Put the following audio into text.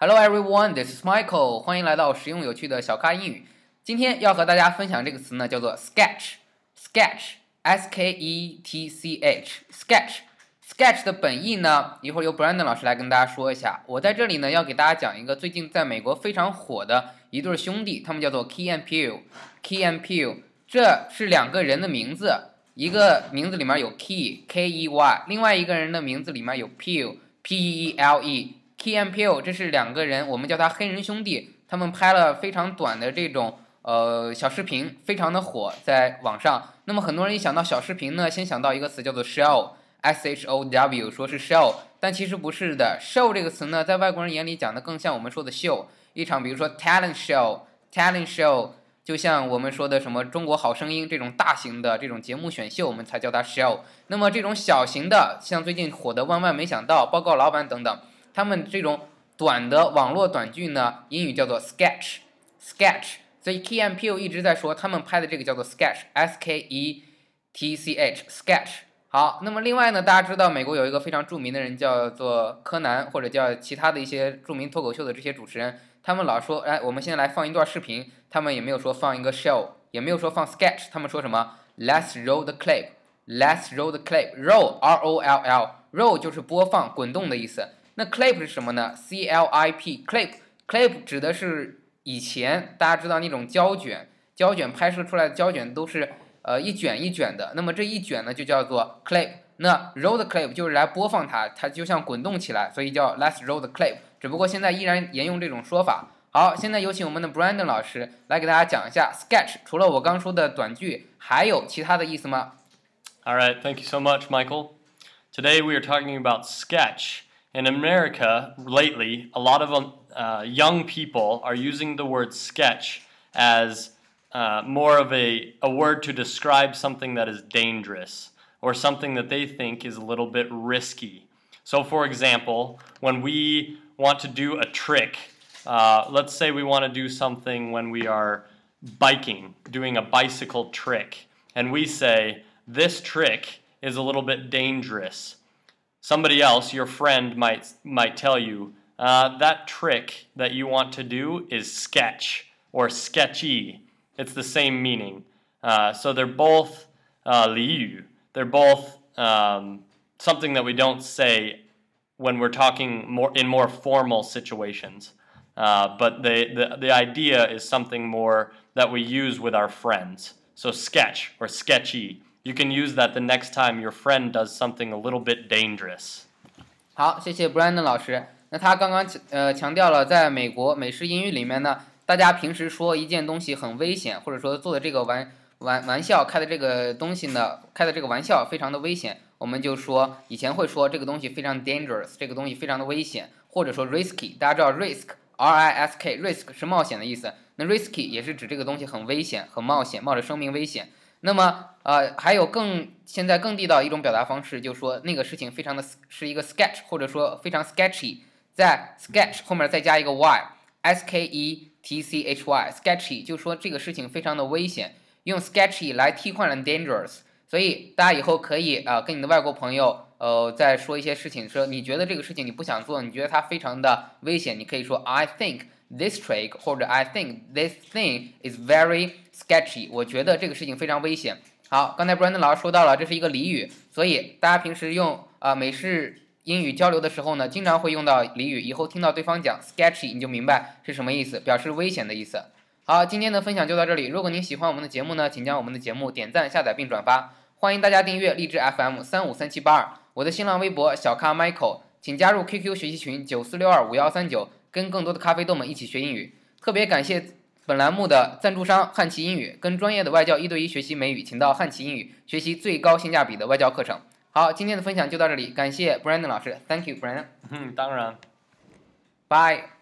Hello everyone, this is Michael. 欢迎来到实用有趣的小咖英语。今天要和大家分享这个词呢，叫做 sketch。sketch，s k e t c h，sketch。sketch 的本意呢，一会儿由 Brandon 老师来跟大家说一下。我在这里呢，要给大家讲一个最近在美国非常火的一对兄弟，他们叫做 Key and Peele。Key and Peele，这是两个人的名字，一个名字里面有 Key K E Y，另外一个人的名字里面有 Peele P E L E。Key and Peele，这是两个人，我们叫他黑人兄弟。他们拍了非常短的这种呃小视频，非常的火，在网上。那么很多人一想到小视频呢，先想到一个词叫做 show，s h o w，说是 show，但其实不是的。show 这个词呢，在外国人眼里讲的更像我们说的秀，一场比如说 talent show，talent show，就像我们说的什么中国好声音这种大型的这种节目选秀，我们才叫它 show。那么这种小型的，像最近火的万万没想到、报告老板等等。他们这种短的网络短剧呢，英语叫做 sketch，sketch。所以 K M P U 一直在说他们拍的这个叫做 sketch，s k e t c h，sketch。好，那么另外呢，大家知道美国有一个非常著名的人叫做柯南，或者叫其他的一些著名脱口秀的这些主持人，他们老说，哎，我们现在来放一段视频，他们也没有说放一个 show，也没有说放 sketch，他们说什么？Let's roll the clip，Let's roll the clip，roll r o l l，roll 就是播放、滚动的意思。那 clip 是什么呢？C L I P，clip，clip 指的是以前大家知道那种胶卷，胶卷拍摄出来的胶卷都是呃一卷一卷的，那么这一卷呢就叫做 clip。那 roll the clip 就是来播放它，它就像滚动起来，所以叫 let's roll the clip。只不过现在依然沿用这种说法。好，现在有请我们的 Brandon 老师来给大家讲一下 sketch。除了我刚说的短剧，还有其他的意思吗？All right, thank you so much, Michael. Today we are talking about sketch. in America lately, a lot of uh, young people are using the word sketch as uh, more of a, a word to describe something that is dangerous or something that they think is a little bit risky. So, for example, when we want to do a trick, uh, let's say we want to do something when we are biking, doing a bicycle trick, and we say, This trick is a little bit dangerous somebody else, your friend, might might tell you uh, that trick that you want to do is sketch or sketchy. It's the same meaning. Uh, so they're both uh, liu. They're both um, something that we don't say when we're talking more in more formal situations. Uh, but the, the, the idea is something more that we use with our friends. So sketch or sketchy you can use that the next time your friend does something a little bit dangerous. 好，谢谢 Brandon 老师。那他刚刚呃强调了，在美国美式英语里面呢，大家平时说一件东西很危险，或者说做的这个玩玩玩笑，开的这个东西呢，开的这个玩笑非常的危险，我们就说以前会说这个东西非常 dangerous，这个东西非常的危险，或者说 risky。大家知道 risk R I S K risk 是冒险的意思，那 risky 也是指这个东西很危险、很冒险，冒着生命危险。那么，呃，还有更现在更地道一种表达方式，就是说那个事情非常的是一个 sketch，或者说非常 sketchy，在 sketch 后面再加一个 y，s k e t c h y，sketchy，就说这个事情非常的危险，用 sketchy 来替换了 dangerous，所以大家以后可以啊跟你的外国朋友，呃，在说一些事情，说你觉得这个事情你不想做，你觉得它非常的危险，你可以说 I think。This trick 或者 I think this thing is very sketchy。我觉得这个事情非常危险。好，刚才 Brandon 老师说到了，这是一个俚语，所以大家平时用啊美式英语交流的时候呢，经常会用到俚语。以后听到对方讲 sketchy，你就明白是什么意思，表示危险的意思。好，今天的分享就到这里。如果您喜欢我们的节目呢，请将我们的节目点赞、下载并转发。欢迎大家订阅荔枝 FM 三五三七八二，我的新浪微博小咖 Michael，请加入 QQ 学习群九四六二五幺三九。跟更多的咖啡豆们一起学英语，特别感谢本栏目的赞助商汉奇英语。跟专业的外教一对一学习美语，请到汉奇英语学习最高性价比的外教课程。好，今天的分享就到这里，感谢 Brandon 老师，Thank you Brandon。嗯，当然，Bye。